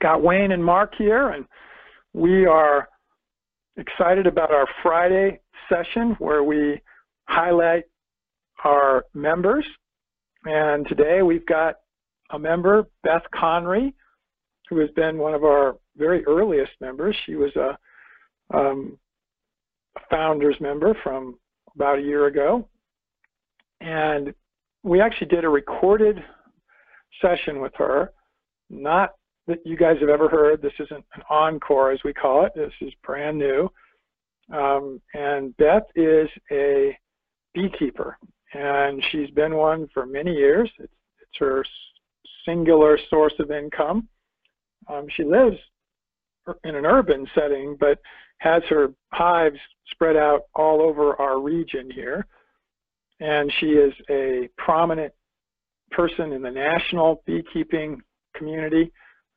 Got Wayne and Mark here, and we are excited about our Friday session where we highlight our members. And today we've got a member, Beth Conrey, who has been one of our very earliest members. She was a, um, founders member from about a year ago. And we actually did a recorded session with her, not that you guys have ever heard. This isn't an encore, as we call it. This is brand new. Um, and Beth is a beekeeper, and she's been one for many years. It's, it's her singular source of income. Um, she lives in an urban setting, but has her hives spread out all over our region here. And she is a prominent person in the national beekeeping community.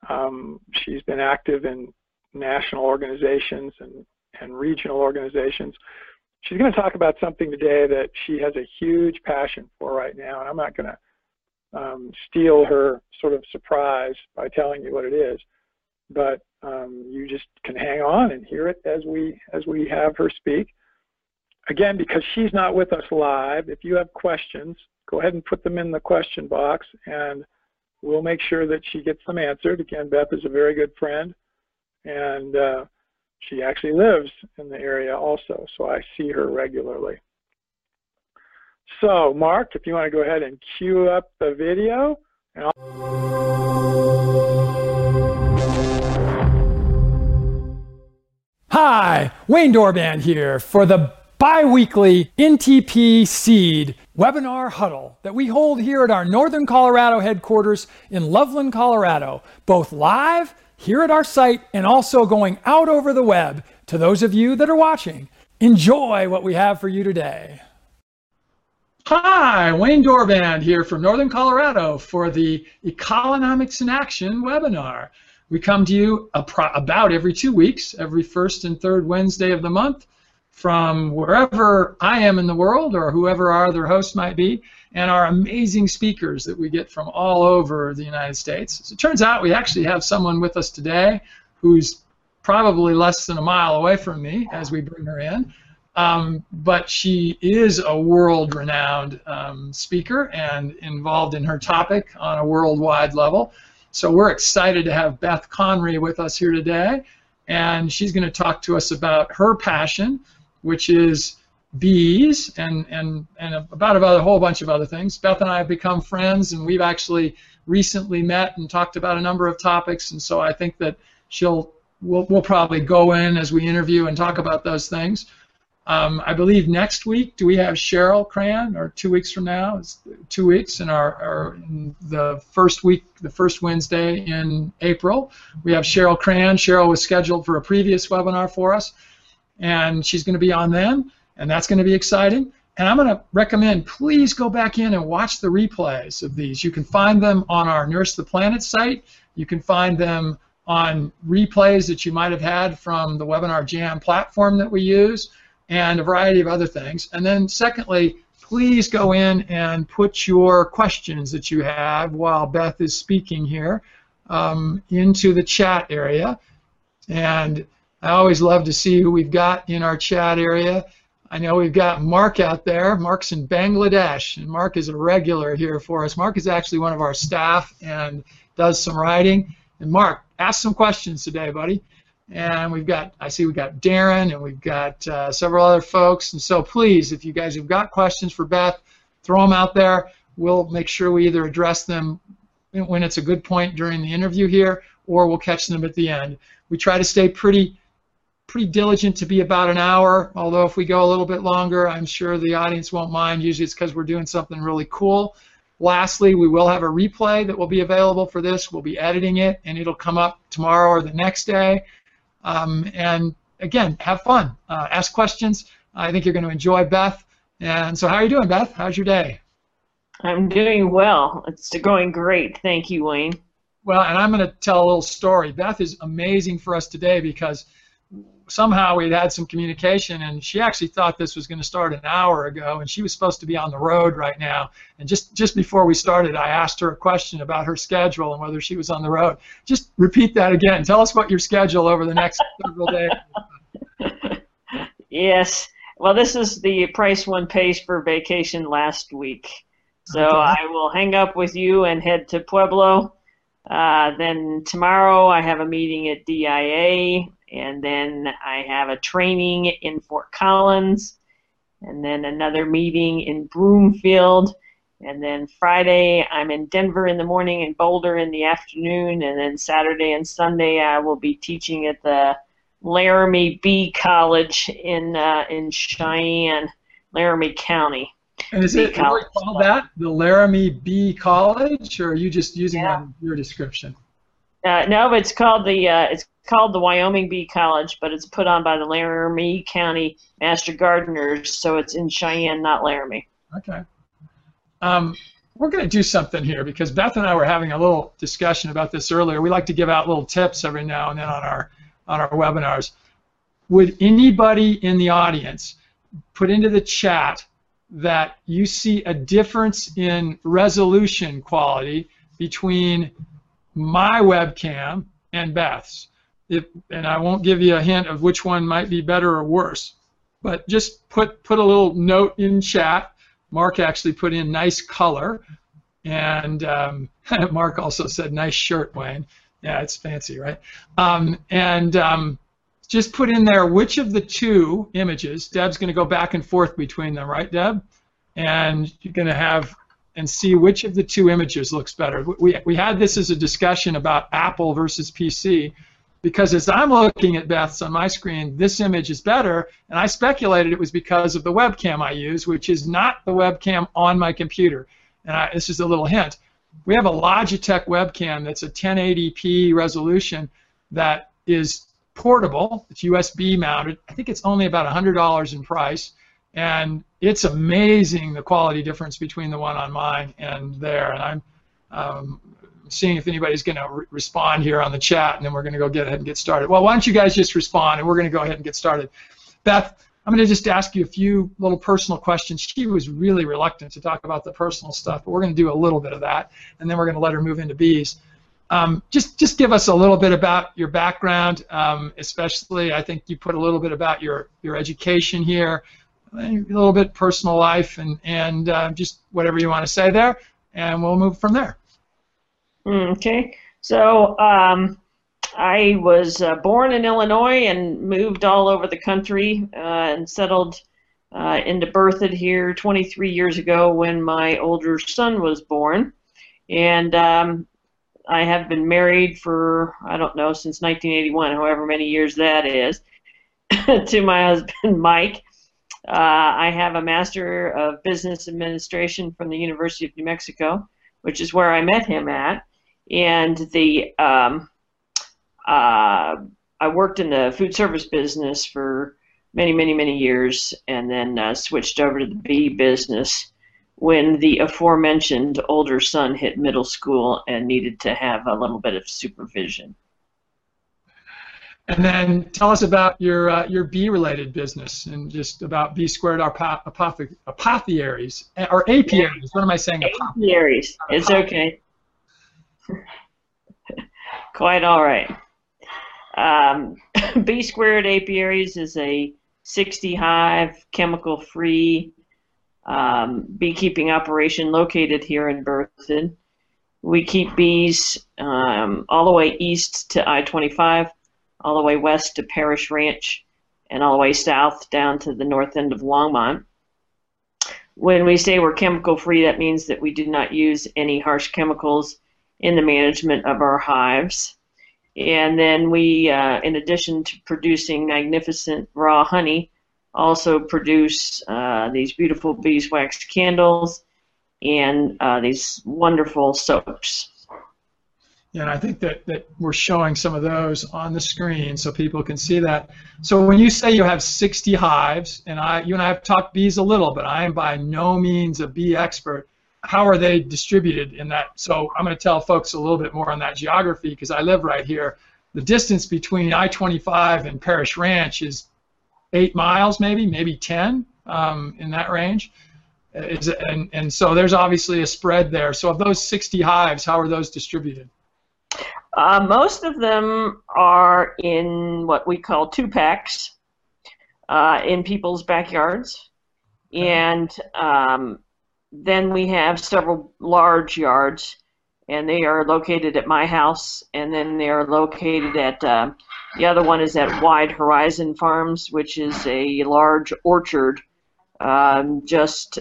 Um, she's been active in national organizations and, and regional organizations. She's going to talk about something today that she has a huge passion for right now, and I'm not going to um, steal her sort of surprise by telling you what it is, but um, you just can hang on and hear it as we as we have her speak. Again, because she's not with us live, if you have questions, go ahead and put them in the question box, and we'll make sure that she gets them answered. Again, Beth is a very good friend, and uh, she actually lives in the area also, so I see her regularly. So, Mark, if you want to go ahead and cue up the video. Hi, Wayne Dorband here for the bi-weekly NTP Seed webinar huddle that we hold here at our Northern Colorado headquarters in Loveland, Colorado, both live here at our site and also going out over the web to those of you that are watching. Enjoy what we have for you today. Hi, Wayne Dorband here from Northern Colorado for the Economics in Action webinar. We come to you about every two weeks, every first and third Wednesday of the month from wherever I am in the world or whoever our other host might be, and our amazing speakers that we get from all over the United States. So it turns out we actually have someone with us today who's probably less than a mile away from me as we bring her in. Um, but she is a world-renowned um, speaker and involved in her topic on a worldwide level. So we're excited to have Beth Conrey with us here today, and she's going to talk to us about her passion which is bees and, and, and about a whole bunch of other things. Beth and I have become friends, and we've actually recently met and talked about a number of topics, and so I think that she'll we'll, we'll probably go in as we interview and talk about those things. Um, I believe next week, do we have Cheryl Cran, or two weeks from now? It's two weeks in our, our in the first week, the first Wednesday in April. We have Cheryl Cran. Cheryl was scheduled for a previous webinar for us and she's going to be on then, and that's going to be exciting. And I'm going to recommend please go back in and watch the replays of these. You can find them on our Nurse the Planet site. You can find them on replays that you might have had from the Webinar Jam platform that we use, and a variety of other things. And then, secondly, please go in and put your questions that you have while Beth is speaking here um, into the chat area. And I always love to see who we've got in our chat area. I know we've got Mark out there. Mark's in Bangladesh, and Mark is a regular here for us. Mark is actually one of our staff and does some writing. And Mark, ask some questions today, buddy. And we've got, I see we've got Darren and we've got uh, several other folks. And so please, if you guys have got questions for Beth, throw them out there. We'll make sure we either address them when it's a good point during the interview here, or we'll catch them at the end. We try to stay pretty pretty diligent to be about an hour, although if we go a little bit longer, I'm sure the audience won't mind. Usually it's because we're doing something really cool. Lastly, we will have a replay that will be available for this. We'll be editing it, and it'll come up tomorrow or the next day. Um, and again, have fun. Uh, ask questions. I think you're going to enjoy Beth. And so, how are you doing, Beth? How's your day? I'm doing well. It's going great. Thank you, Wayne. Well, and I'm going to tell a little story. Beth is amazing for us today because somehow we'd had some communication, and she actually thought this was going to start an hour ago, and she was supposed to be on the road right now. And just just before we started, I asked her a question about her schedule and whether she was on the road. Just repeat that again. Tell us what your schedule over the next several days. yes. Well, this is the price one pays for vacation last week. So okay. I will hang up with you and head to Pueblo. Uh, then tomorrow I have a meeting at DIA and then I have a training in Fort Collins, and then another meeting in Broomfield, and then Friday I'm in Denver in the morning and Boulder in the afternoon, and then Saturday and Sunday I will be teaching at the Laramie Bee College in uh, in Cheyenne, Laramie County. And is it called that, the Laramie Bee College, or are you just using yeah. your description? Uh, no, it's called the uh, it's called the Wyoming Bee College, but it's put on by the Laramie County Master Gardeners, so it's in Cheyenne, not Laramie. Okay. Um, we're going to do something here because Beth and I were having a little discussion about this earlier. We like to give out little tips every now and then on our on our webinars. Would anybody in the audience put into the chat that you see a difference in resolution quality between my webcam and Beth's? if, and I won't give you a hint of which one might be better or worse, but just put put a little note in chat. Mark actually put in nice color, and um, Mark also said nice shirt, Wayne. Yeah, it's fancy, right? Um, and um, just put in there which of the two images. Deb's going to go back and forth between them, right, Deb? And you're going to have and see which of the two images looks better. We, we had this as a discussion about Apple versus PC because as I'm looking at Beth's on my screen, this image is better, and I speculated it was because of the webcam I use, which is not the webcam on my computer. And I, this is a little hint. We have a Logitech webcam that's a 1080p resolution that is portable. It's USB mounted. I think it's only about $100 in price, and it's amazing the quality difference between the one on mine and there. And I'm um, seeing if anybody's going to re- respond here on the chat, and then we're going to go get ahead and get started. Well, why don't you guys just respond, and we're going to go ahead and get started. Beth, I'm going to just ask you a few little personal questions. She was really reluctant to talk about the personal stuff, but we're going to do a little bit of that, and then we're going to let her move into bees. Um, just just give us a little bit about your background, um, especially I think you put a little bit about your your education here, a little bit personal life, and and uh, just whatever you want to say there, and we'll move from there. Okay. So um, I was uh, born in Illinois and moved all over the country uh, and settled uh, into Berthoud here 23 years ago when my older son was born. And um, I have been married for, I don't know, since 1981, however many years that is, to my husband, Mike. Uh, I have a Master of Business Administration from the University of New Mexico, which is where I met him at and the um, uh, I worked in the food service business for many, many, many years, and then uh, switched over to the bee business when the aforementioned older son hit middle school and needed to have a little bit of supervision. And then tell us about your uh, your bee-related business and just about B squared apothe- apothearies or apiaries. What am I saying? Apiaries. It's okay. Quite all right. Um, B squared apiaries is a 60 hive, chemical free um, beekeeping operation located here in Berthoud. We keep bees um, all the way east to I 25, all the way west to Parish Ranch, and all the way south down to the north end of Longmont. When we say we're chemical free, that means that we do not use any harsh chemicals in the management of our hives. And then we, uh, in addition to producing magnificent raw honey, also produce uh, these beautiful beeswax candles and uh, these wonderful soaps. Yeah, and I think that, that we're showing some of those on the screen so people can see that. So when you say you have 60 hives, and I, you and I have talked bees a little, but I am by no means a bee expert. How are they distributed in that? So I'm going to tell folks a little bit more on that geography because I live right here. The distance between I-25 and Parish Ranch is eight miles, maybe, maybe 10 um, in that range. Is, and, and so there's obviously a spread there. So of those 60 hives, how are those distributed? Uh, most of them are in what we call two packs uh, in people's backyards. And um, then we have several large yards, and they are located at my house, and then they are located at uh, the other one is at Wide Horizon Farms, which is a large orchard um, just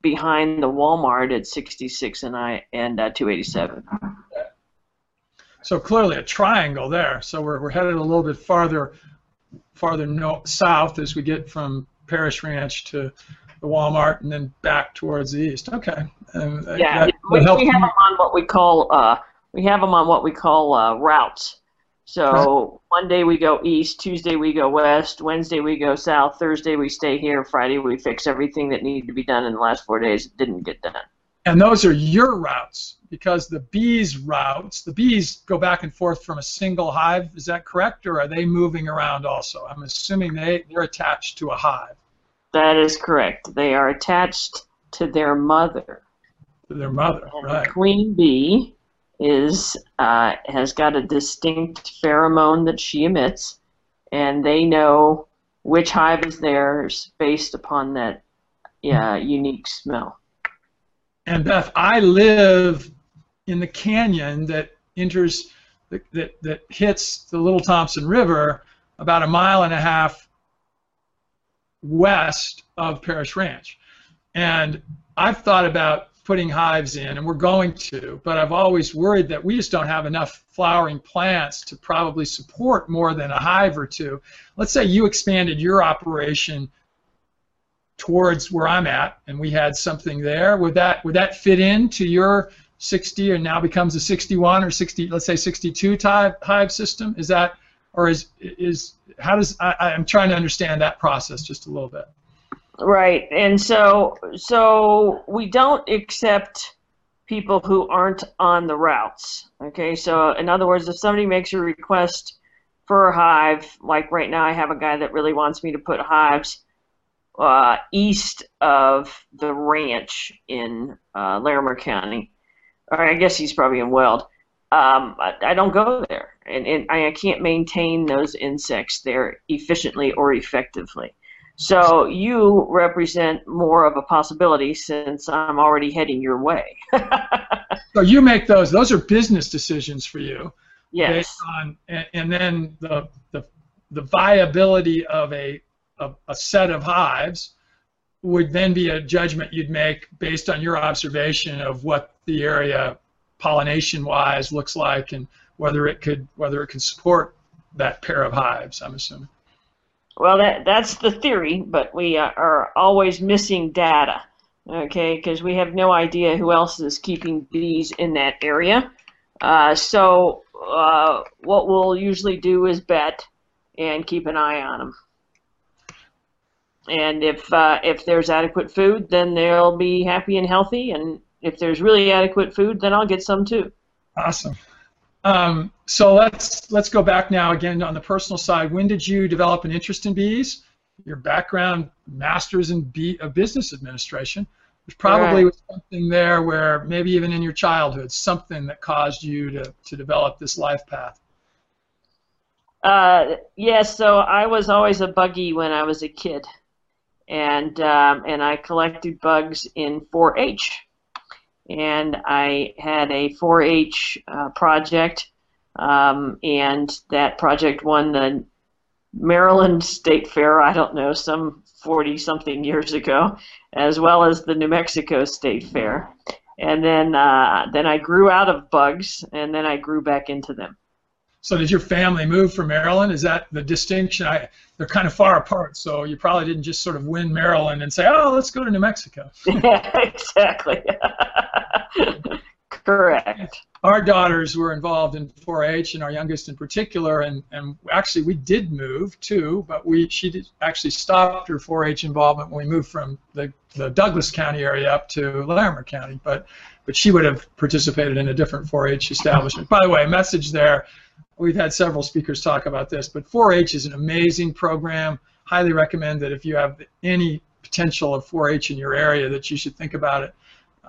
behind the Walmart at 66 and I and uh, 287. So clearly a triangle there. So we're, we're headed a little bit farther farther no, south as we get from Parish Ranch to the Walmart and then back towards the east. Okay. And yeah, that, we, we, have them on what we call uh, we have them on what we call uh, routes. So one day we go east, Tuesday we go west, Wednesday we go south, Thursday we stay here, Friday we fix everything that needed to be done in the last four days that didn't get done. And those are your routes because the bees routes, the bees go back and forth from a single hive. Is that correct, or are they moving around also? I'm assuming they they're attached to a hive. That is correct. They are attached to their mother. To their mother, and right? The queen bee is uh, has got a distinct pheromone that she emits, and they know which hive is theirs based upon that yeah, unique smell. And Beth, I live in the canyon that enters that, that hits the Little Thompson River about a mile and a half west of Parish Ranch. And I've thought about putting hives in, and we're going to, but I've always worried that we just don't have enough flowering plants to probably support more than a hive or two. Let's say you expanded your operation towards where I'm at, and we had something there, would that would that fit into your 60 and now becomes a 61 or 60, let's say 62 type hive system? Is that, or is is how does I, I'm trying to understand that process just a little bit. Right, and so so we don't accept people who aren't on the routes. Okay, so in other words, if somebody makes a request for a hive, like right now, I have a guy that really wants me to put hives uh, east of the ranch in uh, Larimer County. Or I guess he's probably in Weld. Um, I, I, don't go there, and, and I can't maintain those insects there efficiently or effectively. So you represent more of a possibility since I'm already heading your way. so you make those; those are business decisions for you. Yes. Based on, and, and then the, the the viability of a a, a set of hives would then be a judgment you'd make based on your observation of what the area pollination wise looks like and whether it could whether it could support that pair of hives i'm assuming well that that's the theory but we are always missing data okay because we have no idea who else is keeping bees in that area uh, so uh, what we'll usually do is bet and keep an eye on them and if uh, if there's adequate food, then they'll be happy and healthy. And if there's really adequate food, then I'll get some too. Awesome. Um, so let's let's go back now again on the personal side. When did you develop an interest in bees? Your background, master's in bee, uh, business administration. There's probably right. something there where maybe even in your childhood, something that caused you to, to develop this life path. Uh, yes, so I was always a buggy when I was a kid and um, and I collected bugs in 4-H, and I had a 4-H uh, project, um, and that project won the Maryland State Fair. I don't know, some 40 something years ago, as well as the New Mexico State Fair, and then uh, then I grew out of bugs, and then I grew back into them. So did your family move from Maryland? Is that the distinction? I, they're kind of far apart, so you probably didn't just sort of win Maryland and say, "Oh, let's go to New Mexico." yeah, exactly. Correct. Our daughters were involved in 4-H, and our youngest in particular, and, and actually we did move too, but we she did, actually stopped her 4-H involvement when we moved from the, the Douglas County area up to Larimer County, but but she would have participated in a different 4-H establishment. By the way, message there. We've had several speakers talk about this, but 4-H is an amazing program. Highly recommend that if you have any potential of 4-H in your area, that you should think about it.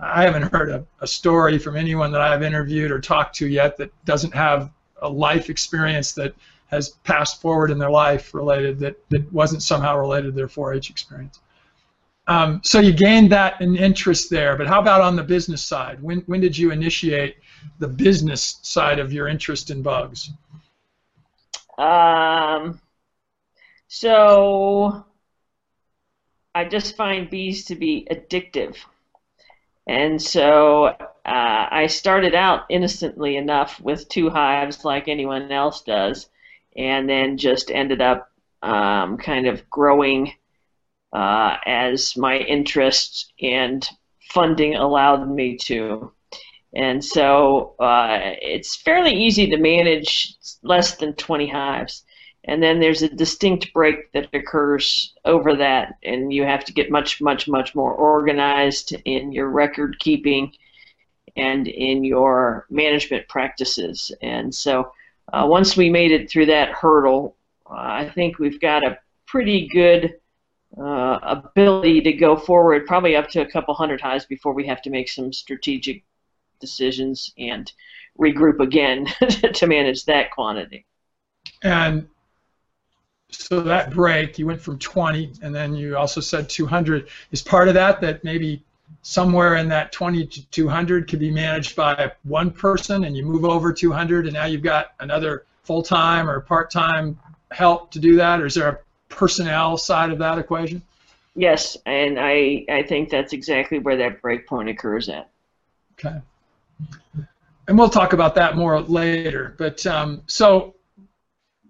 I haven't heard a, a story from anyone that I've interviewed or talked to yet that doesn't have a life experience that has passed forward in their life related that, that wasn't somehow related to their 4-H experience. Um, so you gained that an interest there, but how about on the business side? When, when did you initiate the business side of your interest in bugs? Um, so I just find bees to be addictive. And so uh, I started out innocently enough with two hives, like anyone else does, and then just ended up um, kind of growing uh, as my interest and funding allowed me to. And so uh, it's fairly easy to manage less than 20 hives and then there's a distinct break that occurs over that, and you have to get much, much, much more organized in your record keeping and in your management practices. And so, uh, once we made it through that hurdle, uh, I think we've got a pretty good uh, ability to go forward, probably up to a couple hundred highs before we have to make some strategic decisions and regroup again to manage that quantity. And so that break, you went from 20, and then you also said 200. Is part of that that maybe somewhere in that 20 to 200 could be managed by one person, and you move over 200, and now you've got another full-time or part-time help to do that, or is there a personnel side of that equation? Yes, and I I think that's exactly where that break point occurs at. Okay. And we'll talk about that more later. But um, so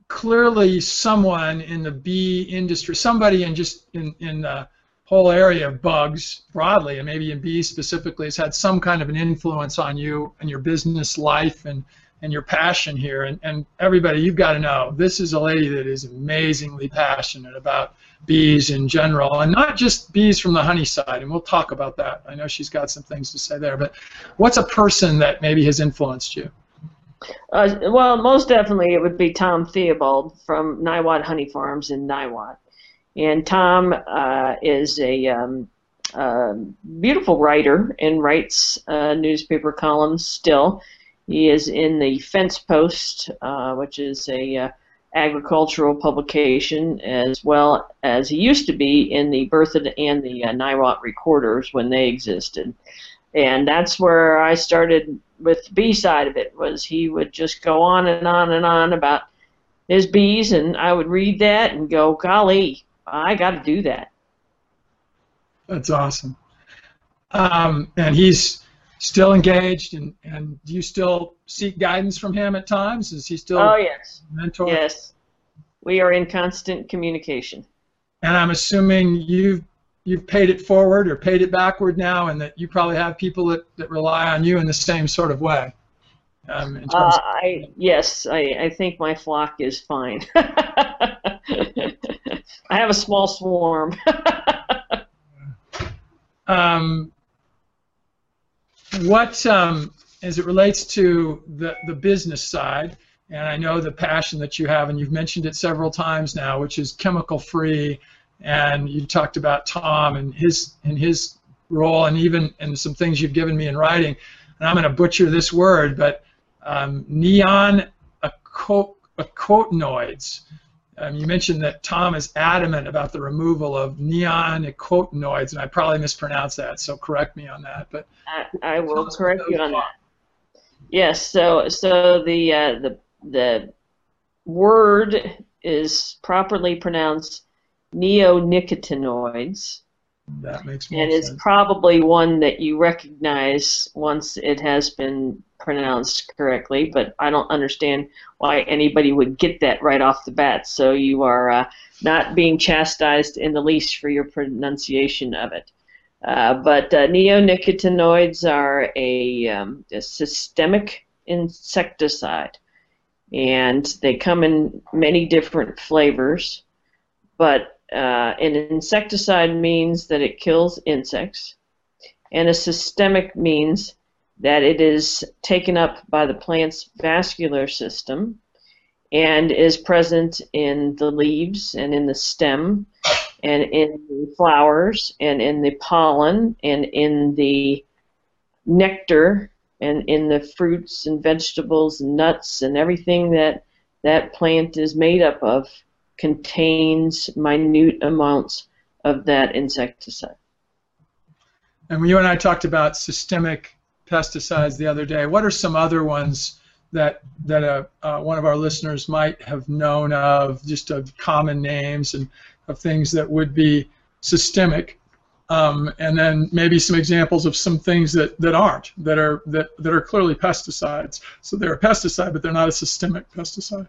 clearly someone in the bee industry, somebody in just in, in the whole area of bugs broadly, and maybe in bees specifically, has had some kind of an influence on you and your business life and, and your passion here. And, and everybody, you've got to know, this is a lady that is amazingly passionate about bees in general, and not just bees from the honey side, and we'll talk about that. I know she's got some things to say there, but what's a person that maybe has influenced you? Uh, well, most definitely it would be Tom Theobald from Niwot Honey Farms in Niwot. And Tom uh, is a um, uh, beautiful writer and writes uh, newspaper columns still. He is in the Fence Post, uh, which is a uh, agricultural publication, as well as he used to be in the Berthoud and the uh, Niwot Recorders when they existed. And that's where I started with the bee side of it was he would just go on and on and on about his bees, and I would read that and go, golly, I got to do that. That's awesome. Um, and he's still engaged, and, and do you still seek guidance from him at times? Is he still oh yes mentor? Yes, we are in constant communication. And I'm assuming you've you've paid it forward or paid it backward now, and that you probably have people that, that rely on you in the same sort of way. Um, uh, I yes, I, I think my flock is fine. I have a small swarm. um, what um, as it relates to the the business side, and I know the passion that you have, and you've mentioned it several times now, which is chemical free and you talked about Tom and his and his role, and even and some things you've given me in writing. And I'm going to butcher this word, but um, neon icotinoids. Um, you mentioned that Tom is adamant about the removal of neon icotinoids, and I probably mispronounced that, so correct me on that. But I, I will correct you on that. Yes. So so the uh, the the word is properly pronounced neonicotinoids, That makes more and sense. it's probably one that you recognize once it has been pronounced correctly, but I don't understand why anybody would get that right off the bat. So you are uh, not being chastised in the least for your pronunciation of it. Uh, but uh, neonicotinoids are a, um, a systemic insecticide, and they come in many different flavors. But uh, an insecticide means that it kills insects, and a systemic means that it is taken up by the plant's vascular system and is present in the leaves and in the stem and in the flowers and in the pollen and in the nectar and in the fruits and vegetables and nuts and everything that that plant is made up of contains minute amounts of that insecticide. And you and I talked about systemic pesticides the other day. What are some other ones that that uh, uh, one of our listeners might have known of, just of common names and of things that would be systemic? Um, and then maybe some examples of some things that, that aren't, that are that, that are clearly pesticides. So they're a pesticide, but they're not a systemic pesticide.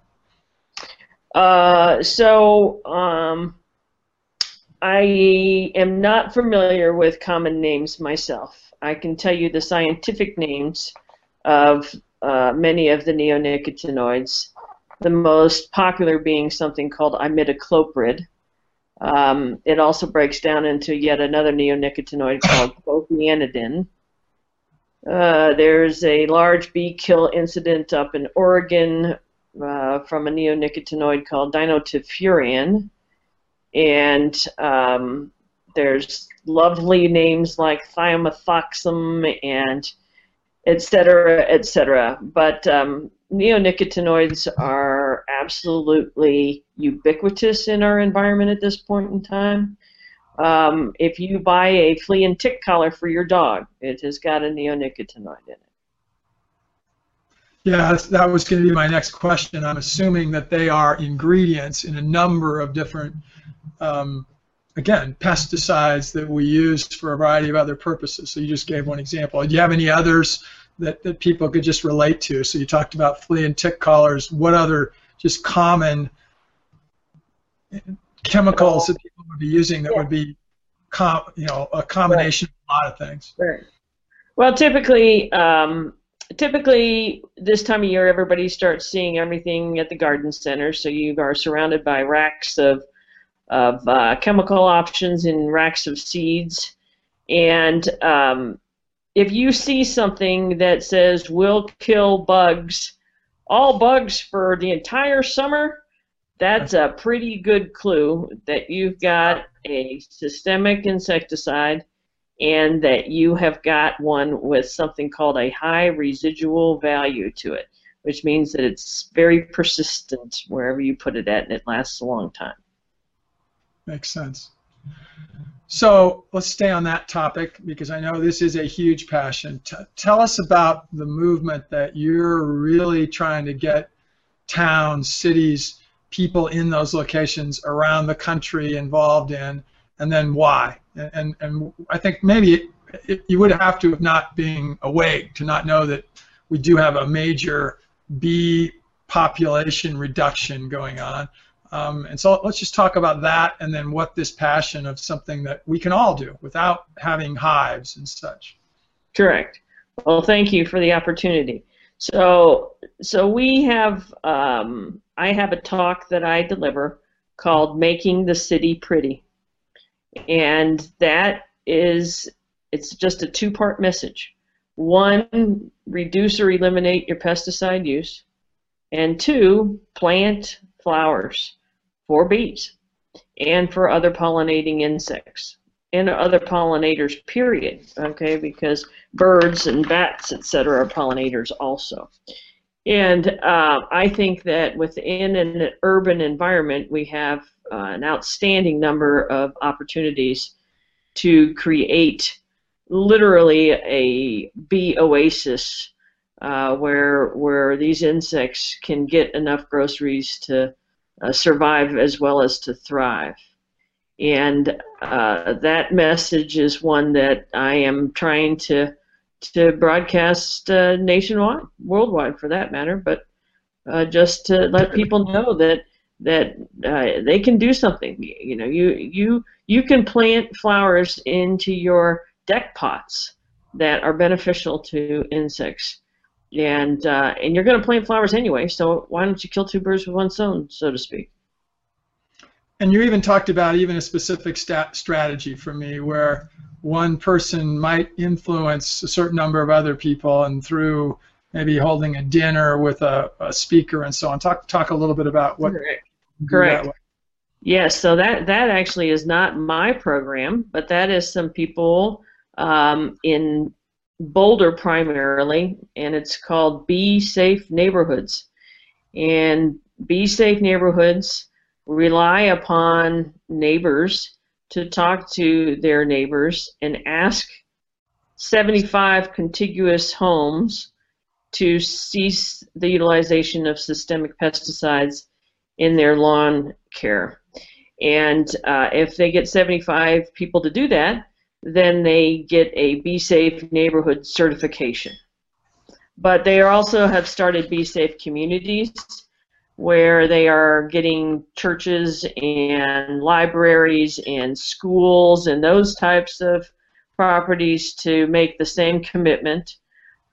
Uh, so um, I am not familiar with common names myself. I can tell you the scientific names of uh, many of the neonicotinoids. The most popular being something called imidacloprid. Um, it also breaks down into yet another neonicotinoid called clothianidin. Uh, there's a large bee kill incident up in Oregon uh, from a neonicotinoid called dinotefuran. And um, there's lovely names like thiamethoxam and et cetera, et cetera. But um, neonicotinoids are absolutely ubiquitous in our environment at this point in time. Um, if you buy a flea and tick collar for your dog, it has got a neonicotinoid in it. Yeah, that was going to be my next question. I'm assuming that they are ingredients in a number of different, um, again, pesticides that we use for a variety of other purposes. So you just gave one example. Do you have any others that, that people could just relate to? So you talked about flea and tick collars. What other just common chemicals that people would be using that Yeah. would be, com- you know, a combination of a lot of things? Right. Well, typically, um, typically this time of year, everybody starts seeing everything at the garden center. So you are surrounded by racks of of uh, chemical options and racks of seeds. And um, if you see something that says "will kill bugs," all bugs for the entire summer, that's a pretty good clue that you've got a systemic insecticide and that you have got one with something called a high residual value to it, which means that it's very persistent wherever you put it at and it lasts a long time. Makes sense. So let's stay on that topic because I know this is a huge passion. T- tell us about the movement that you're really trying to get towns, cities, people in those locations around the country involved in, and then why. And, and, and I think maybe it, it, you would have to have not being awake to not know that we do have a major bee population reduction going on. Um, and so let's just talk about that and then what this passion of something that we can all do without having hives and such. Correct. Well, thank you for the opportunity. So, so we have, um, I have a talk that I deliver called "Making the City Pretty," and that is, it's just a two-part message. One, reduce or eliminate your pesticide use, and two, plant flowers for bees and for other pollinating insects and other pollinators, period. Okay, because birds and bats, etc., are pollinators also. And uh, I think that within an urban environment, we have uh, an outstanding number of opportunities to create literally a bee oasis uh, where where these insects can get enough groceries to uh, survive as well as to thrive. and uh, that message is one that I am trying to to broadcast uh, nationwide, worldwide for that matter, but uh, just to let people know that that uh, they can do something. You know, you you you can plant flowers into your deck pots that are beneficial to insects, and uh, and you're going to plant flowers anyway. So why don't you kill two birds with one stone, so to speak? And you even talked about even a specific stat strategy for me where one person might influence a certain number of other people and through maybe holding a dinner with a, a speaker and so on. Talk talk a little bit about what Correct. Correct. Yes, so that that actually is not my program, but that is some people um, in Boulder primarily, and it's called Bee Safe Neighborhoods. And Bee Safe Neighborhoods rely upon neighbors to talk to their neighbors and ask 75 contiguous homes to cease the utilization of systemic pesticides in their lawn care. And uh, if they get 75 people to do that, then they get a Bee Safe neighborhood certification. But they also have started Bee Safe communities where they are getting churches and libraries and schools and those types of properties to make the same commitment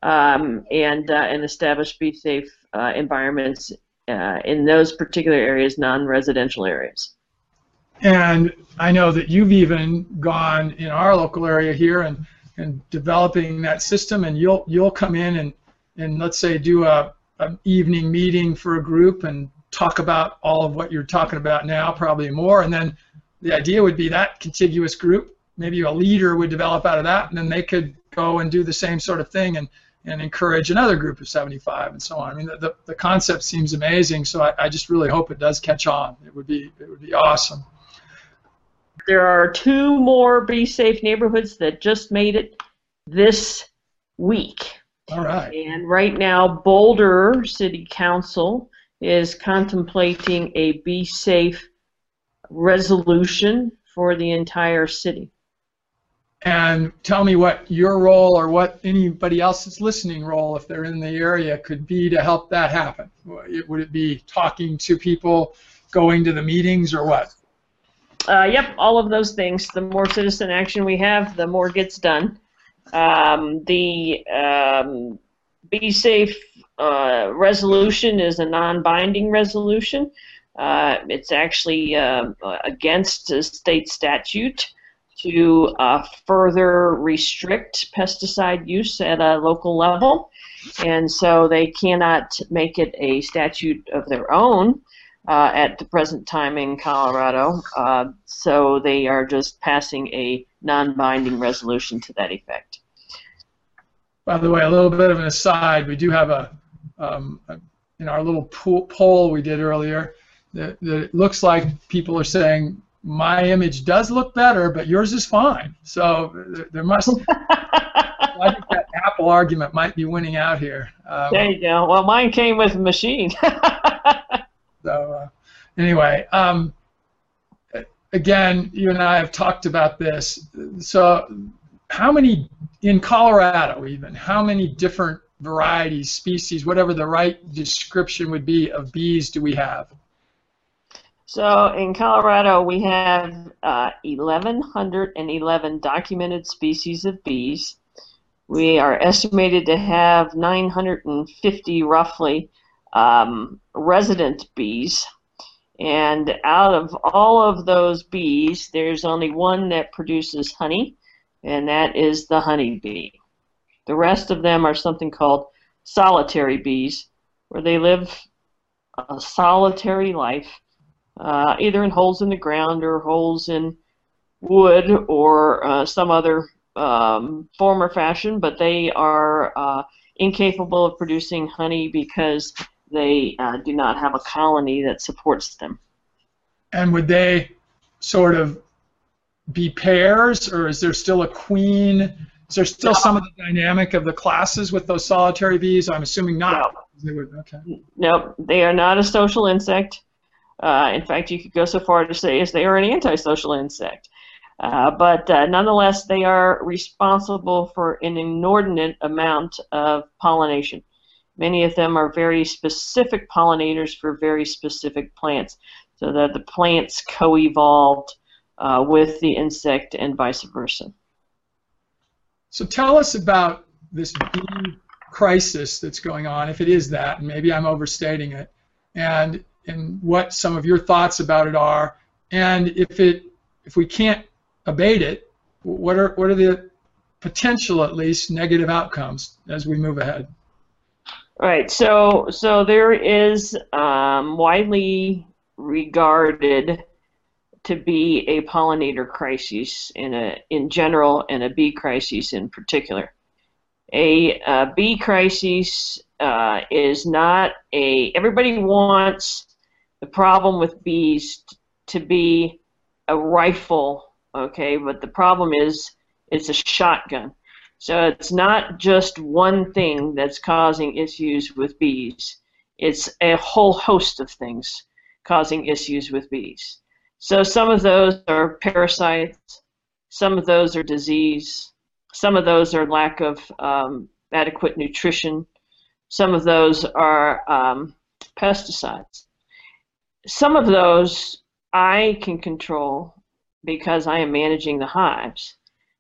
um, and uh, and establish Bee safe uh, environments uh, in those particular areas, non-residential areas. And I know that you've even gone in our local area here and, and developing that system, and you'll you'll come in and, and let's say do a an evening meeting for a group and talk about all of what you're talking about now, probably more. And then the idea would be that contiguous group, maybe a leader would develop out of that, and then they could go and do the same sort of thing and, and encourage another group of 75 and so on. I mean, the, the, the concept seems amazing, so I, I just really hope it does catch on. It would be it would be awesome. There are two more Bee Safe neighborhoods that just made it this week. All right. And right now, Boulder City Council is contemplating a Bee Safe resolution for the entire city. And tell me what your role or what anybody else's listening role, if they're in the area, could be to help that happen. Would it be talking to people, going to the meetings, or what? Uh, yep, all of those things. The more citizen action we have, the more gets done. Um, the um, Bee Safe uh, resolution is a non-binding resolution. Uh, it's actually uh, against a state statute to uh, further restrict pesticide use at a local level, and so they cannot make it a statute of their own. Uh, at the present time in Colorado, uh, so they are just passing a non-binding resolution to that effect. By the way, a little bit of an aside, we do have a, um, a in our little poll we did earlier, that, that it looks like people are saying my image does look better, but yours is fine. So there must. I think that Apple argument might be winning out here. Um, there you go. Well, mine came with a machine. So uh, anyway, um, again, you and I have talked about this. So how many in Colorado even? How many different varieties, species, whatever the right description would be of bees do we have? So in Colorado, we have uh, 1,111 documented species of bees. We are estimated to have 950 roughly um, resident bees. And out of all of those bees, there's only one that produces honey, and that is the honeybee. The rest of them are something called solitary bees, where they live a solitary life, uh, either in holes in the ground or holes in wood or uh, some other um, form or fashion, but they are uh, incapable of producing honey because they uh, do not have a colony that supports them. And would they sort of be pairs, or is there still a queen? Is there still no. some of the dynamic of the classes with those solitary bees? I'm assuming not. No. They would, okay. no, they are not a social insect. Uh, in fact, you could go so far to say as they are an antisocial insect. Uh, but uh, nonetheless, they are responsible for an inordinate amount of pollination. Many of them are very specific pollinators for very specific plants, so that the plants co-evolved uh, with the insect and vice versa. So tell us about this bee crisis that's going on, if it is that, and maybe I'm overstating it, and and what some of your thoughts about it are, and if it if we can't abate it, what are what are the potential at least negative outcomes as we move ahead? Right. So so there is um, widely regarded to be a pollinator crisis in a in general and a bee crisis in particular. A, a bee crisis uh, is not a. Everybody wants the problem with bees to be a rifle, okay? But the problem is it's a shotgun. So it's not just one thing that's causing issues with bees. It's a whole host of things causing issues with bees. So some of those are parasites, some of those are disease, some of those are lack of um, adequate nutrition, some of those are um, pesticides. Some of those I can control because I am managing the hives.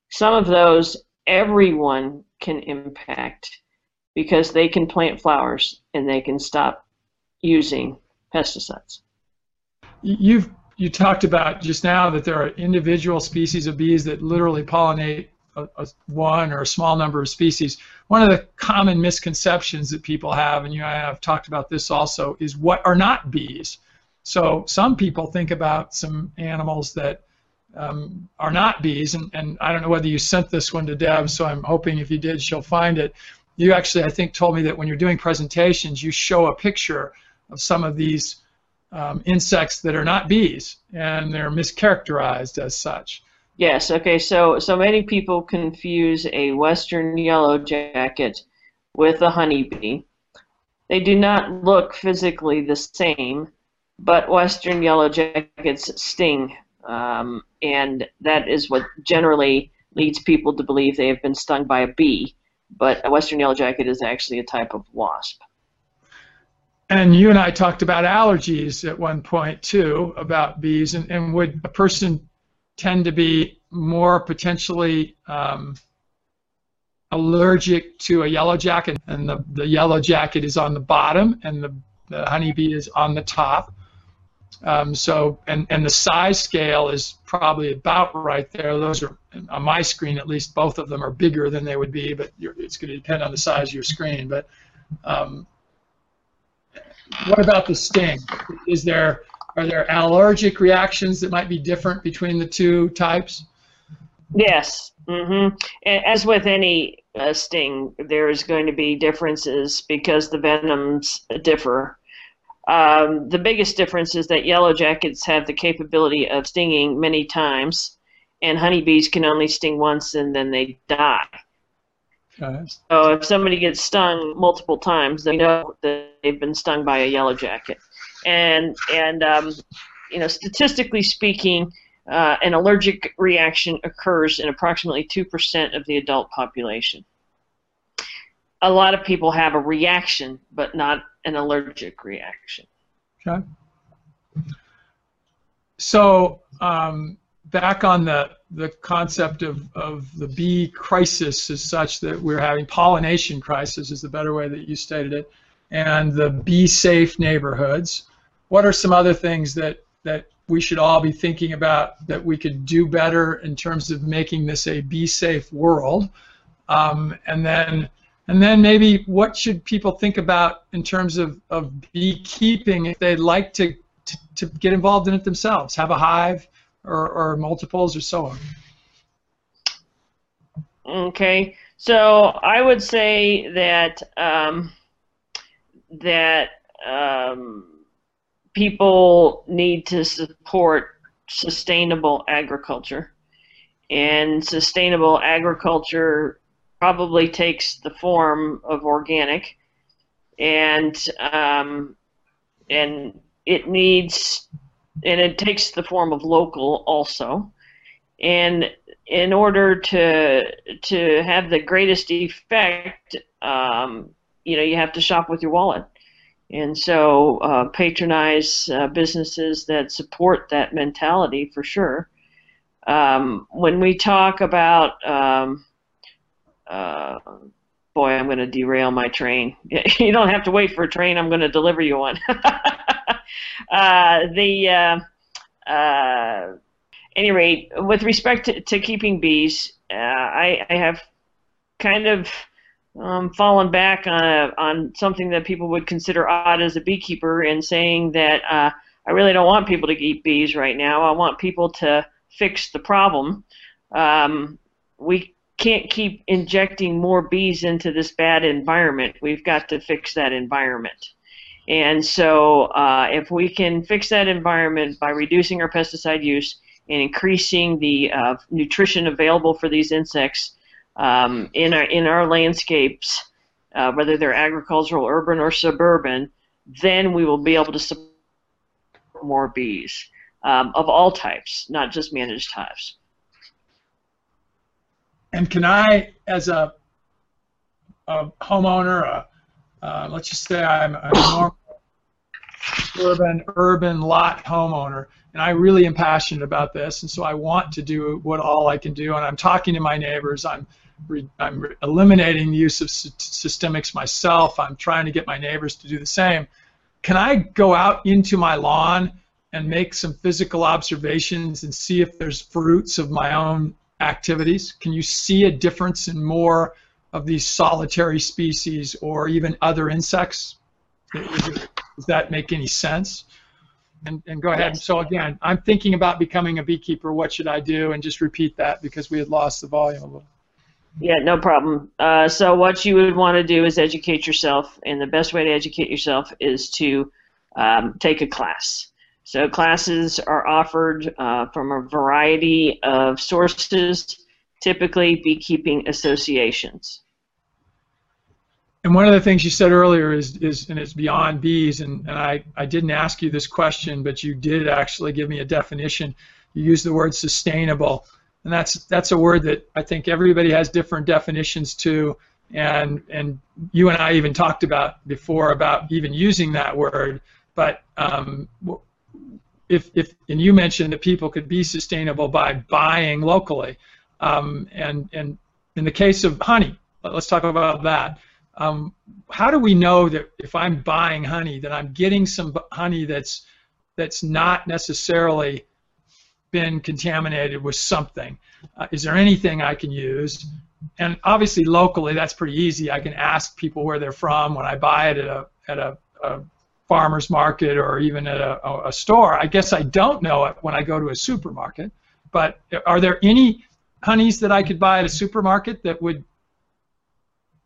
Some of those everyone can impact because they can plant flowers and they can stop using pesticides. You've you talked about just now that there are individual species of bees that literally pollinate a, a one or a small number of species. One of the common misconceptions that people have, and you and I have talked about this also, is what are not bees. So some people think about some animals that um, are not bees, and, and I don't know whether you sent this one to Deb, so I'm hoping if you did, she'll find it. You actually, I think, told me that when you're doing presentations, you show a picture of some of these um, insects that are not bees, and they're mischaracterized as such. Yes. Okay. So so many people confuse a western yellow jacket with a honeybee. They do not look physically the same, but western yellow jackets sting, um, and that is what generally leads people to believe they have been stung by a bee. But a western yellow jacket is actually a type of wasp. And you and I talked about allergies at one point too, about bees, and, and would a person tend to be more potentially um, allergic to a yellow jacket, and the, the yellow jacket is on the bottom, and the, the honeybee is on the top. Um, so, and, and the size scale is probably about right there. Those are, on my screen at least, both of them are bigger than they would be, but it's going to depend on the size of your screen. But um, what about the sting? Is there are there allergic reactions that might be different between the two types? Yes. Mm-hmm. As with any uh, sting, there's going to be differences because the venoms differ. Um, the biggest difference is that yellow jackets have the capability of stinging many times, and honeybees can only sting once and then they die. So if somebody gets stung multiple times, they know that they've been stung by a yellow jacket. And and um, you know, statistically speaking, uh, an allergic reaction occurs in approximately two percent of the adult population. A lot of people have a reaction, but not an allergic reaction. Okay. So um, back on the the concept of, of the bee crisis is such that we're having pollination crisis is the better way that you stated it, and the bee safe neighborhoods. What are some other things that that we should all be thinking about that we could do better in terms of making this a bee safe world? Um, and then and then maybe what should people think about in terms of, of beekeeping if they'd like to, to, to get involved in it themselves, have a hive, or, or multiples or so on. Okay, so I would say that um, that um, people need to support sustainable agriculture, and sustainable agriculture probably takes the form of organic, and um, and it needs, and it takes the form of local also. And in order to to have the greatest effect, um, you know, you have to shop with your wallet. And so uh, patronize uh, businesses that support that mentality for sure. Um, when we talk about, um, uh, boy, I'm going to derail my train. you don't have to wait for a train. I'm going to deliver you one. Uh, the uh, uh, any rate, with respect to, to keeping bees, I, I have kind of um, fallen back on on something that people would consider odd as a beekeeper and saying that uh, I really don't want people to eat bees right now. I want people to fix the problem. Um, we can't keep injecting more bees into this bad environment. We've got to fix that environment. And so, uh, if we can fix that environment by reducing our pesticide use and increasing the uh, nutrition available for these insects, um, in our in our landscapes, uh, whether they're agricultural, urban, or suburban, then we will be able to support more bees um, of all types, not just managed hives. And can I, as a, a homeowner, a, uh, let's just say I'm a normal urban urban lot homeowner, and I really am passionate about this, and so I want to do what all I can do, and I'm talking to my neighbors. I'm I'm eliminating the use of systemics myself. I'm trying to get my neighbors to do the same. Can I go out into my lawn and make some physical observations and see if there's fruits of my own activities? Can you see a difference in more of these solitary species or even other insects? Does that make any sense? And, and go ahead. So again, I'm thinking about becoming a beekeeper. What should I do? And just repeat that because we had lost the volume a little. Yeah, no problem. Uh, so what you would want to do is educate yourself, and the best way to educate yourself is to um, take a class. So classes are offered uh, from a variety of sources, typically beekeeping associations. And one of the things you said earlier is, is and it's beyond bees, and, and I, I didn't ask you this question, but you did actually give me a definition. You used the word sustainable and that's that's a word that I think everybody has different definitions to, and and you and I even talked about before about even using that word, but um, if if and you mentioned that people could be sustainable by buying locally, um, and and in the case of honey, let's talk about that. Um, how do we know that if I'm buying honey that I'm getting some honey that's that's not necessarily been contaminated with something. Uh, is there anything I can use? And obviously, locally, that's pretty easy. I can ask people where they're from when I buy it at a at a, a farmer's market or even at a, a store. I guess I don't know it when I go to a supermarket. But are there any honeys that I could buy at a supermarket that would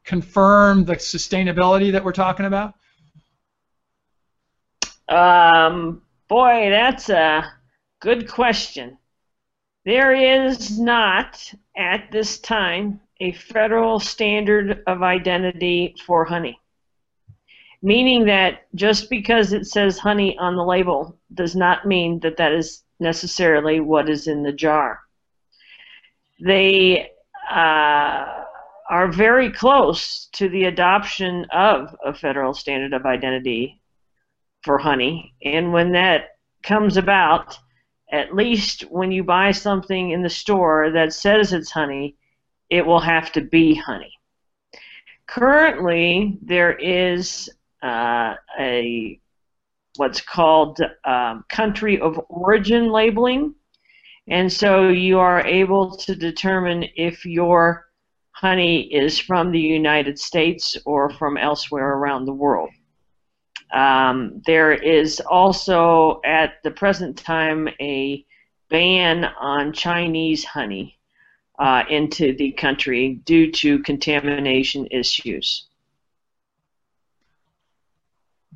confirm the sustainability that we're talking about? Um, boy, that's a Good question. There is not, at this time, a federal standard of identity for honey. Meaning that just because it says honey on the label does not mean that that is necessarily what is in the jar. They uh, are very close to the adoption of a federal standard of identity for honey. And when that comes about, at least when you buy something in the store that says it's honey, it will have to be honey. Currently, there is uh, a what's called um, country of origin labeling, and so you are able to determine if your honey is from the United States or from elsewhere around the world. Um, there is also, at the present time, a ban on Chinese honey uh, into the country due to contamination issues.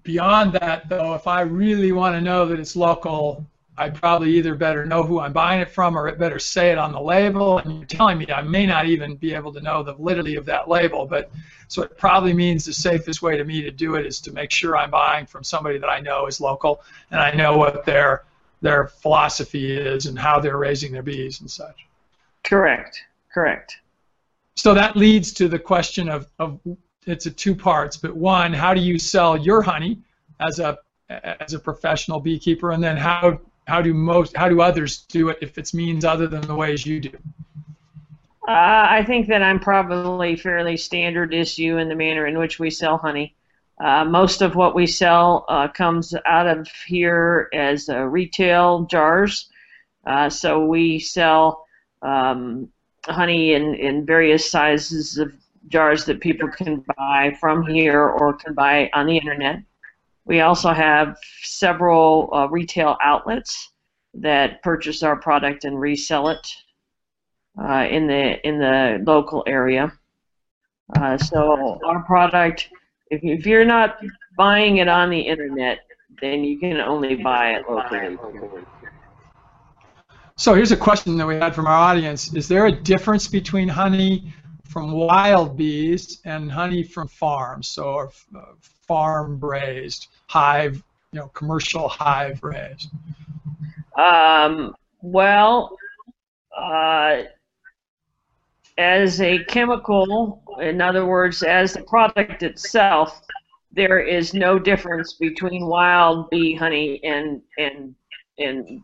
Beyond that, though, if I really want to know that it's local, I'd probably either better know who I'm buying it from or it better say it on the label. And you're telling me I may not even be able to know the validity of that label. But so it probably means the safest way to me to do it is to make sure I'm buying from somebody that I know is local and I know what their their philosophy is and how they're raising their bees and such. Correct. Correct. So that leads to the question of, of it's a two parts, but one, how do you sell your honey as a as a professional beekeeper, and then how how do most how do others do it if it's means other than the ways you do? Uh, I think that I'm probably fairly standard issue in the manner in which we sell honey. Uh, most of what we sell uh, comes out of here as uh, retail jars. Uh, so we sell um, honey in, in various sizes of jars that people can buy from here or can buy on the internet. We also have several uh, retail outlets that purchase our product and resell it uh, in the in the local area. Uh, so our product, if, if you're not buying it on the internet, then you can only buy it locally. So here's a question that we had from our audience: Is there a difference between honey from wild bees and honey from farms, so uh, farm raised, hive, you know, commercial hive raised? Um, well, uh, as a chemical, in other words, as the product itself, there is no difference between wild bee honey and and and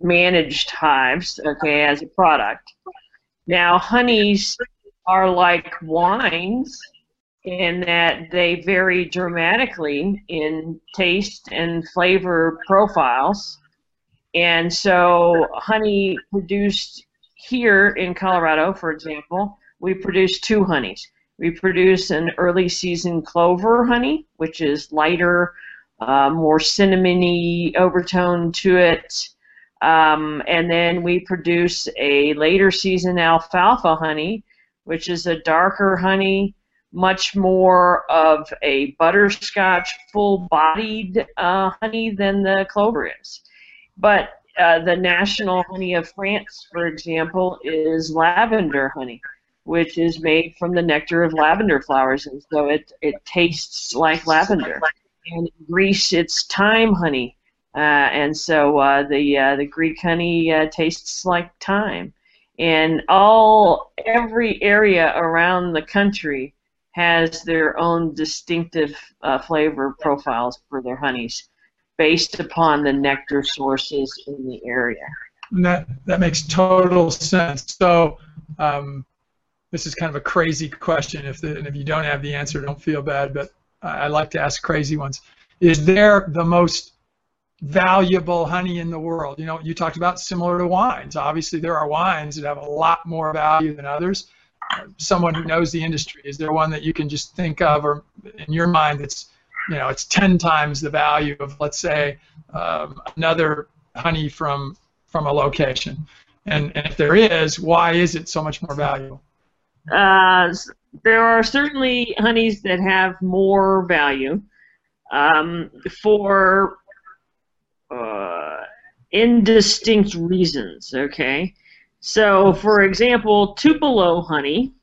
managed hives, okay, as a product. Now, honeys are like wines in that they vary dramatically in taste and flavor profiles. And so, honey produced here in Colorado, for example, we produce two honeys. We produce an early season clover honey, which is lighter, uh, more cinnamony overtone to it. Um, and then we produce a later season alfalfa honey, which is a darker honey, much more of a butterscotch, full bodied uh, honey than the clover is. But uh, the national honey of France, for example, is lavender honey, which is made from the nectar of lavender flowers, and so it, it tastes like lavender. And in Greece, it's thyme honey, uh, and so uh, the uh, the Greek honey uh, tastes like thyme. And all every area around the country has their own distinctive uh, flavor profiles for their honeys based upon the nectar sources in the area. And that that makes total sense. So um, this is kind of a crazy question. If the, and if you don't have the answer, don't feel bad. But I, I like to ask crazy ones. Is there the most valuable honey in the world? You know, you talked about similar to wines. Obviously, there are wines that have a lot more value than others. Someone who knows the industry, is there one that you can just think of, or in your mind, that's you know, it's 10 times the value of, let's say, um, another honey from from a location. And, and if there is, why is it so much more valuable? Uh, there are certainly honeys that have more value um, for uh, indistinct reasons. Okay, so for example, Tupelo honey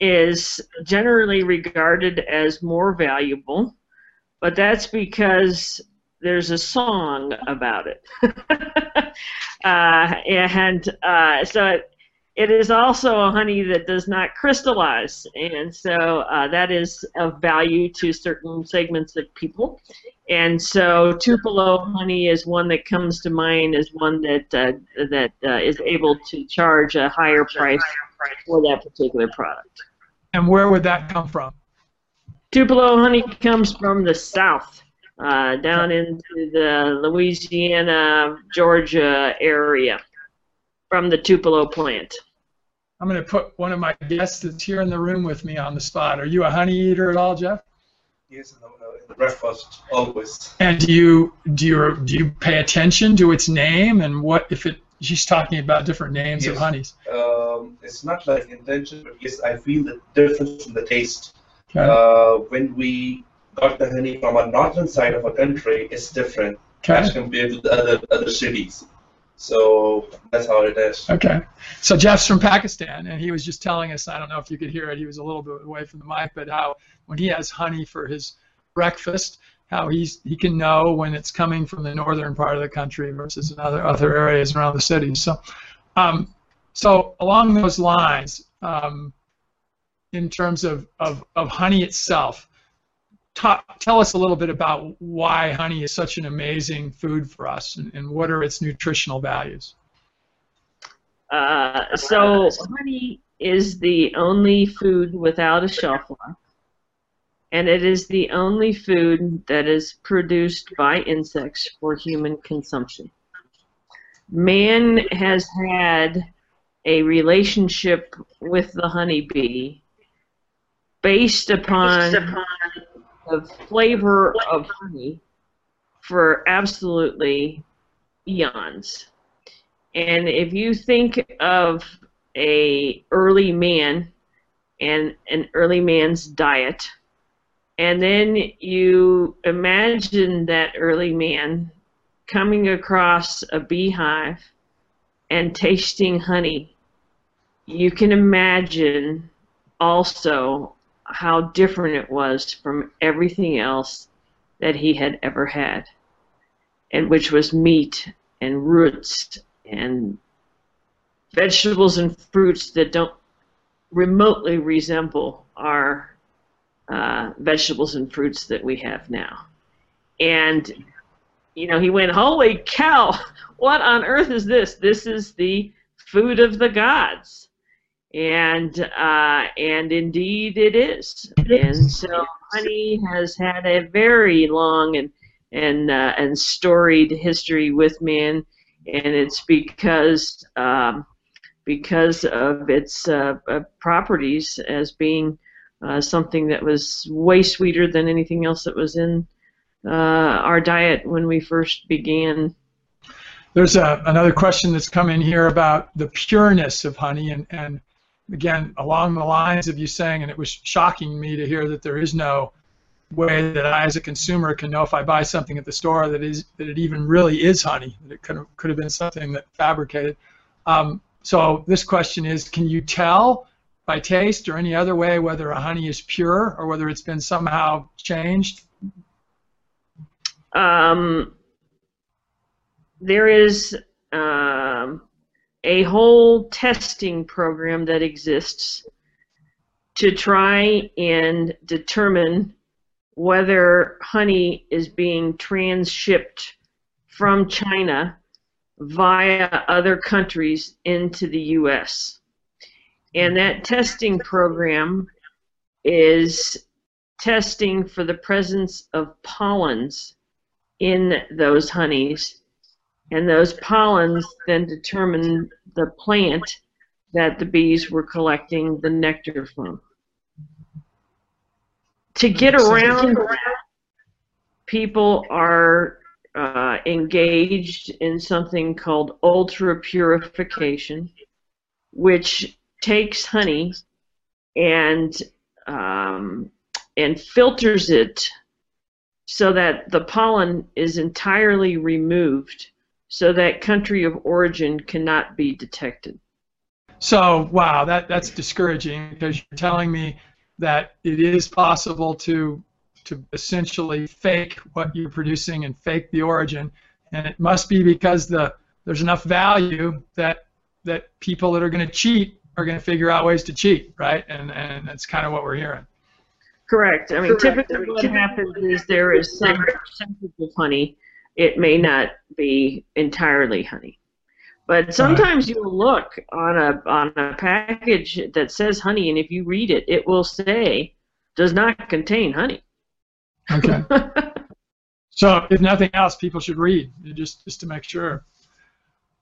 is generally regarded as more valuable but that's because there's a song about it. uh, and uh, so it, it is also a honey that does not crystallize, and so uh, that is of value to certain segments of people. And so Tupelo honey is one that comes to mind as one that uh, that uh, is able to charge a higher price for that particular product. And where would that come from? Tupelo honey comes from the south, uh, down into the Louisiana, Georgia area, from the Tupelo plant. I'm going to put one of my guests that's here in the room with me on the spot. Are you a honey eater at all, Jeff? Yes, in the, in the breakfast always. And do you do you do you pay attention to its name and what if it? She's talking about different names yes. of honeys. Um, it's not like intention, but yes, I feel the difference in the taste uh, when we got the honey from a northern side of a country, it's different. Okay. as compared to the other other cities. So that's how it is. Okay. So Jeff's from Pakistan, and he was just telling us, I don't know if you could hear it, he was a little bit away from the mic, but how when he has honey for his breakfast, how he's he can know when it's coming from the northern part of the country versus in other other areas around the city. So, um, so along those lines, um, in terms of, of, of honey itself, talk, tell us a little bit about why honey is such an amazing food for us and, and what are its nutritional values. Uh, so honey is the only food without a shelf life, and it is the only food that is produced by insects for human consumption. Man has had a relationship with the honeybee based upon the flavor of honey for absolutely eons. And if you think of a early man and an early man's diet, and then you imagine that early man coming across a beehive and tasting honey, you can imagine also how different it was from everything else that he had ever had, and which was meat and roots and vegetables and fruits that don't remotely resemble our uh, vegetables and fruits that we have now. And, you know, he went, Holy cow, what on earth is this? This is the food of the gods. And uh, and indeed it is. And so honey has had a very long and and uh, and storied history with man, and it's because um, because of its uh, uh, properties as being uh, something that was way sweeter than anything else that was in uh, our diet when we first began. There's a, another question that's come in here about the pureness of honey, and, and again, along the lines of you saying, and it was shocking me to hear that there is no way that I, as a consumer, can know if I buy something at the store that is that it even really is honey. That it could have, could have been something that fabricated. Um, so this question is, can you tell by taste or any other way whether a honey is pure or whether it's been somehow changed? Um, there is um, a whole testing program that exists to try and determine whether honey is being transshipped from China via other countries into the U.S. And that testing program is testing for the presence of pollens in those honeys. And those pollens then determine the plant that the bees were collecting the nectar from. To get around people are uh, engaged in something called ultra purification, which takes honey and um, and filters it so that the pollen is entirely removed, so that country of origin cannot be detected. So wow, that that's discouraging because you're telling me that it is possible to to essentially fake what you're producing and fake the origin, and it must be because the there's enough value that that people that are going to cheat are going to figure out ways to cheat, right? And and that's kind of what we're hearing. Correct. I mean, Correct. typically what happens is there is some percentage of honey. It may not be entirely honey. But sometimes you'll look on a on a package that says honey, and if you read it, it will say does not contain honey. Okay. so if nothing else, people should read just just to make sure.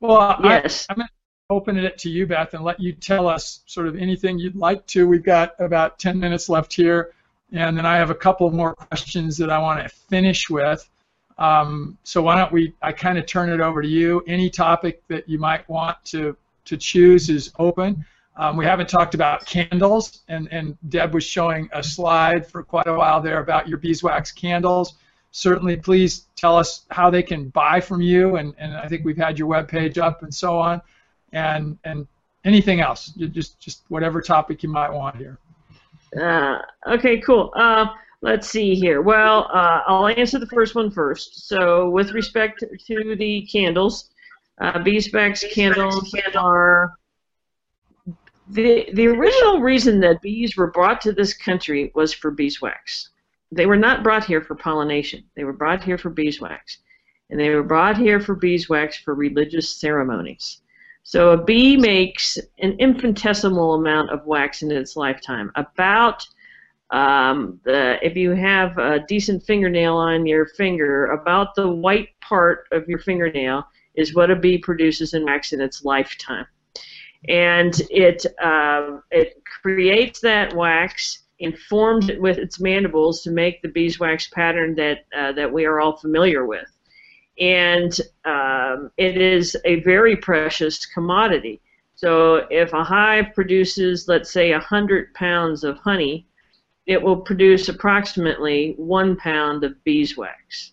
Well, yes. I, I'm going to open it to you, Beth, and let you tell us sort of anything you'd like to. We've got about 10 minutes left here, and then I have a couple more questions that I want to finish with. Um, so why don't we? I kind of turn it over to you. Any topic that you might want to to choose is open. Um, we haven't talked about candles, and, and Deb was showing a slide for quite a while there about your beeswax candles. certainly please tell us how they can buy from you, and, and I think we've had your web page up and so on, and and anything else, just just whatever topic you might want here. Uh, okay, cool. Uh, let's see here. Well, uh, I'll answer the first one first. So, with respect to the candles, uh, beeswax candles are the the original reason that bees were brought to this country was for beeswax. They were not brought here for pollination. They were brought here for beeswax, and they were brought here for beeswax for religious ceremonies. So a bee makes an infinitesimal amount of wax in its lifetime. About um, the if you have a decent fingernail on your finger, about the white part of your fingernail is what a bee produces in wax in its lifetime, and it uh, it creates that wax and forms it with its mandibles to make the beeswax pattern that uh, that we are all familiar with and um, it is a very precious commodity. So if a hive produces, let's say, 100 pounds of honey, it will produce approximately one pound of beeswax.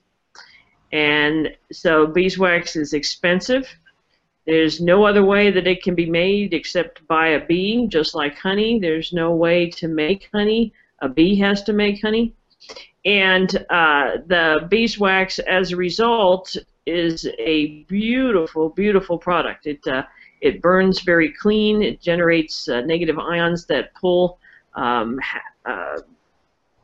And so beeswax is expensive. There's no other way that it can be made except by a bee, just like honey. There's no way to make honey. A bee has to make honey and uh, the beeswax, as a result, is a beautiful, beautiful product. It uh, it burns very clean. It generates uh, negative ions that pull um, uh,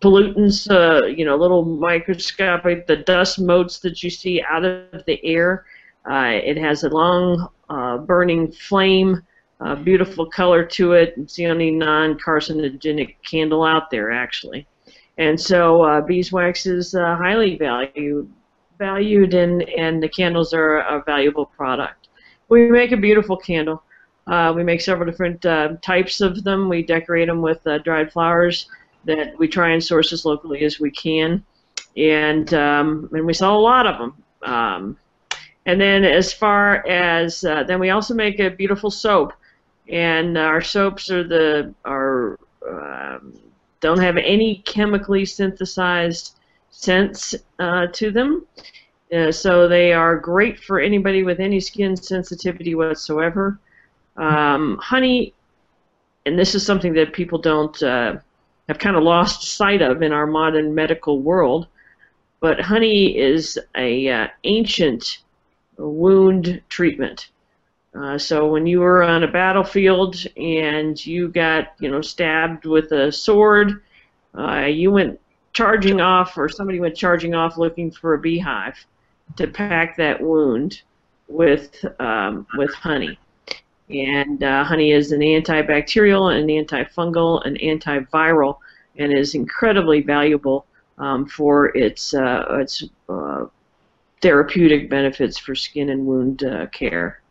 pollutants, uh, you know, little microscopic, the dust motes that you see out of the air. Uh, it has a long burning flame. beautiful color to it. It's the only non-carcinogenic candle out there, actually. And so uh, beeswax is uh, highly valued, valued, and, and the candles are a valuable product. We make a beautiful candle. Uh, we make several different uh, types of them. We decorate them with uh, dried flowers that we try and source as locally as we can, and um, and we sell a lot of them. Um, and then as far as uh, then we also make a beautiful soap, and our soaps are the are um, don't have any chemically synthesized scents uh, to them. Uh, so they are great for anybody with any skin sensitivity whatsoever. Um, honey, and this is something that people don't uh, have kind of lost sight of in our modern medical world, but honey is a uh, ancient wound treatment. Uh, so when you were on a battlefield and you got, you know, stabbed with a sword, uh, you went charging off, or somebody went charging off looking for a beehive to pack that wound with um, with honey. And uh, honey is an antibacterial, an antifungal, an antiviral, and is incredibly valuable um, for its uh, its uh, therapeutic benefits for skin and wound uh, care.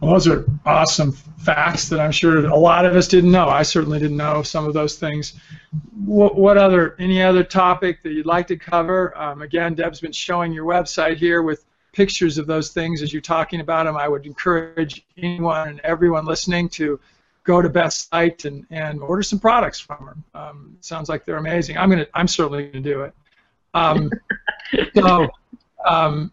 Well, those are awesome facts that I'm sure a lot of us didn't know. I certainly didn't know some of those things. What, what other, any other topic that you'd like to cover? Um, again, Deb's been showing your website here with pictures of those things as you're talking about them. I would encourage anyone and everyone listening to go to Beth's site and, and order some products from her. Um, sounds like they're amazing. I'm gonna, I'm certainly gonna do it. Um, so, um,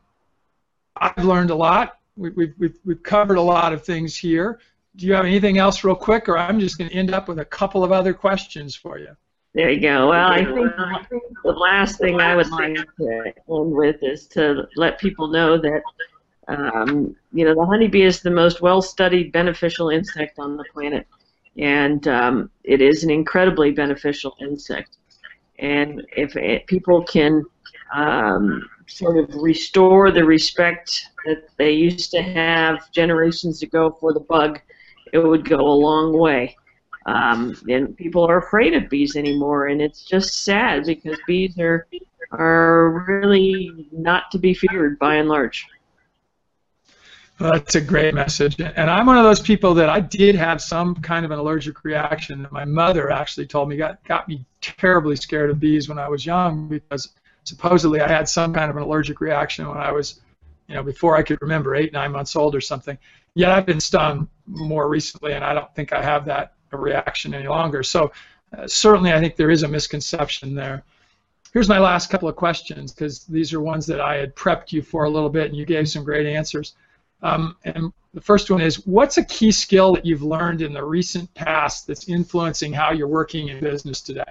I've learned a lot we, we've, we've, we've covered a lot of things here. Do you have anything else, real quick, or I'm just going to end up with a couple of other questions for you? There you go. Well, I think the last thing I would like to end with is to let people know that um, you know the honeybee is the most well-studied beneficial insect on the planet, and um, it is an incredibly beneficial insect. And if it, people can um, sort of restore the respect that they used to have generations ago for the bug, it would go a long way. Um, and people are afraid of bees anymore, and it's just sad because bees are are really not to be feared by and large. Well, that's a great message. And I'm one of those people that I did have some kind of an allergic reaction. My mother actually told me got got me terribly scared of bees when I was young because supposedly I had some kind of an allergic reaction when I was, you know, before I could remember, eight, nine months old or something. Yet I've been stung more recently, and I don't think I have that reaction any longer. So uh, certainly I think there is a misconception there. Here's my last couple of questions because these are ones that I had prepped you for a little bit and you gave some great answers. Um, and the first one is what's a key skill that you've learned in the recent past that's influencing how you're working in business today?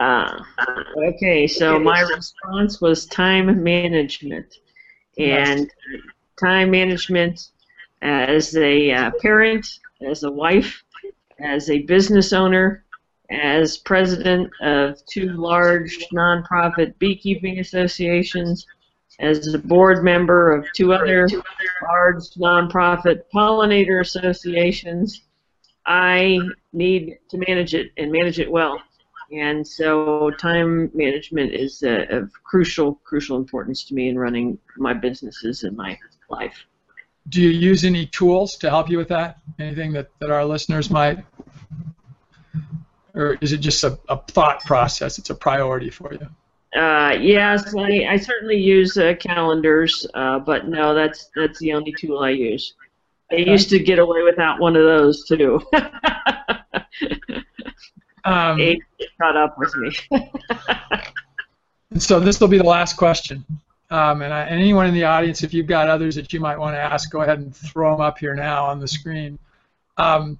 Uh, okay, so my response was time management. And time management as a uh, parent, as a wife, as a business owner, as president of two large nonprofit beekeeping associations, as a board member of two other large nonprofit pollinator associations, I need to manage it and manage it well. And so time management is uh, of crucial, crucial importance to me in running my businesses and my life. Do you use any tools to help you with that? Anything that, that our listeners might? Or is it just a, a thought process? It's a priority for you? Uh, yes, I, I certainly use uh, calendars, uh, but no, that's that's the only tool I use. I used to get away without one of those too. um, Age caught up with me. and so this will be the last question. Um, and, I, and, anyone in the audience, if you've got others that you might want to ask, go ahead and throw them up here now on the screen. Um,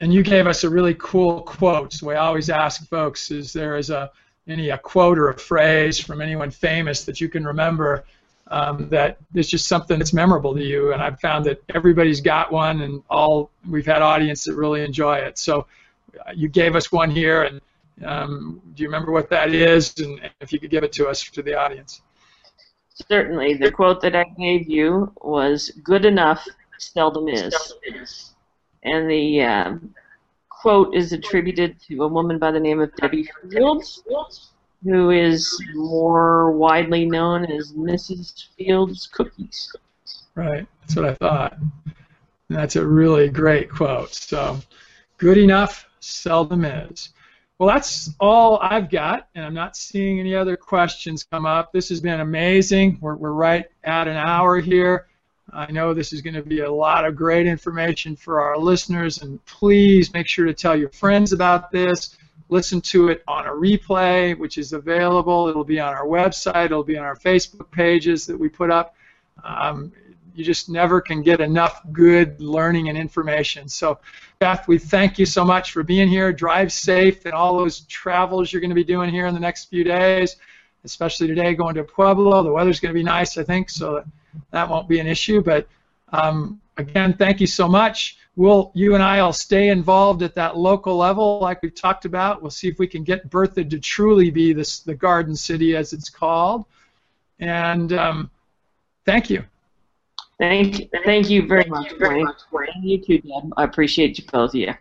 and you gave us a really cool quote. So we always ask folks: Is there is a any a quote or a phrase from anyone famous that you can remember um, that is just something that's memorable to you. And I've found that everybody's got one, and all we've had audience that really enjoy it. So uh, you gave us one here, and um, do you remember what that is? And if you could give it to us to the audience. Certainly, the quote that I gave you was "Good enough seldom is," and the um, quote is attributed to a woman by the name of Debbie Fields, who is more widely known as Mrs. Fields Cookies. Right, that's what I thought. That's a really great quote. So, good enough seldom is. Well, that's all I've got, and I'm not seeing any other questions come up. This has been amazing. We're, we're right at an hour here. I know this is going to be a lot of great information for our listeners, and please make sure to tell your friends about this. Listen to it on a replay, which is available. It'll be on our website, it'll be on our Facebook pages that we put up. Um, you just never can get enough good learning and information. So, Beth, we thank you so much for being here. Drive safe and all those travels you're going to be doing here in the next few days, especially today going to Pueblo. The weather's going to be nice, I think, so that won't be an issue. But um, again, thank you so much. We'll, you and I will stay involved at that local level, like we've talked about. We'll see if we can get Berthoud to truly be this, the Garden City, as it's called. And um, thank you. Thank you, thank you very much, Wayne. And you too, Deb. I appreciate you both of you.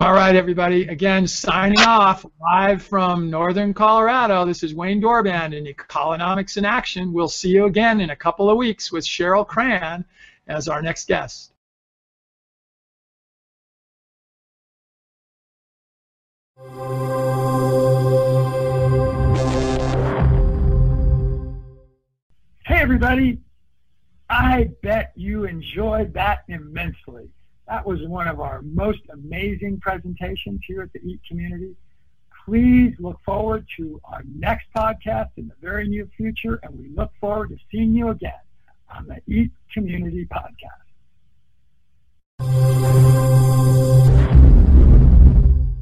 All right, everybody. Again, signing off live from Northern Colorado. This is Wayne Dorband in Economics in Action. We'll see you again in a couple of weeks with Cheryl Cran as our next guest. Hey, everybody. I bet you enjoyed that immensely. That was one of our most amazing presentations here at the EAT community. Please look forward to our next podcast in the very near future, and we look forward to seeing you again on the EAT Community Podcast.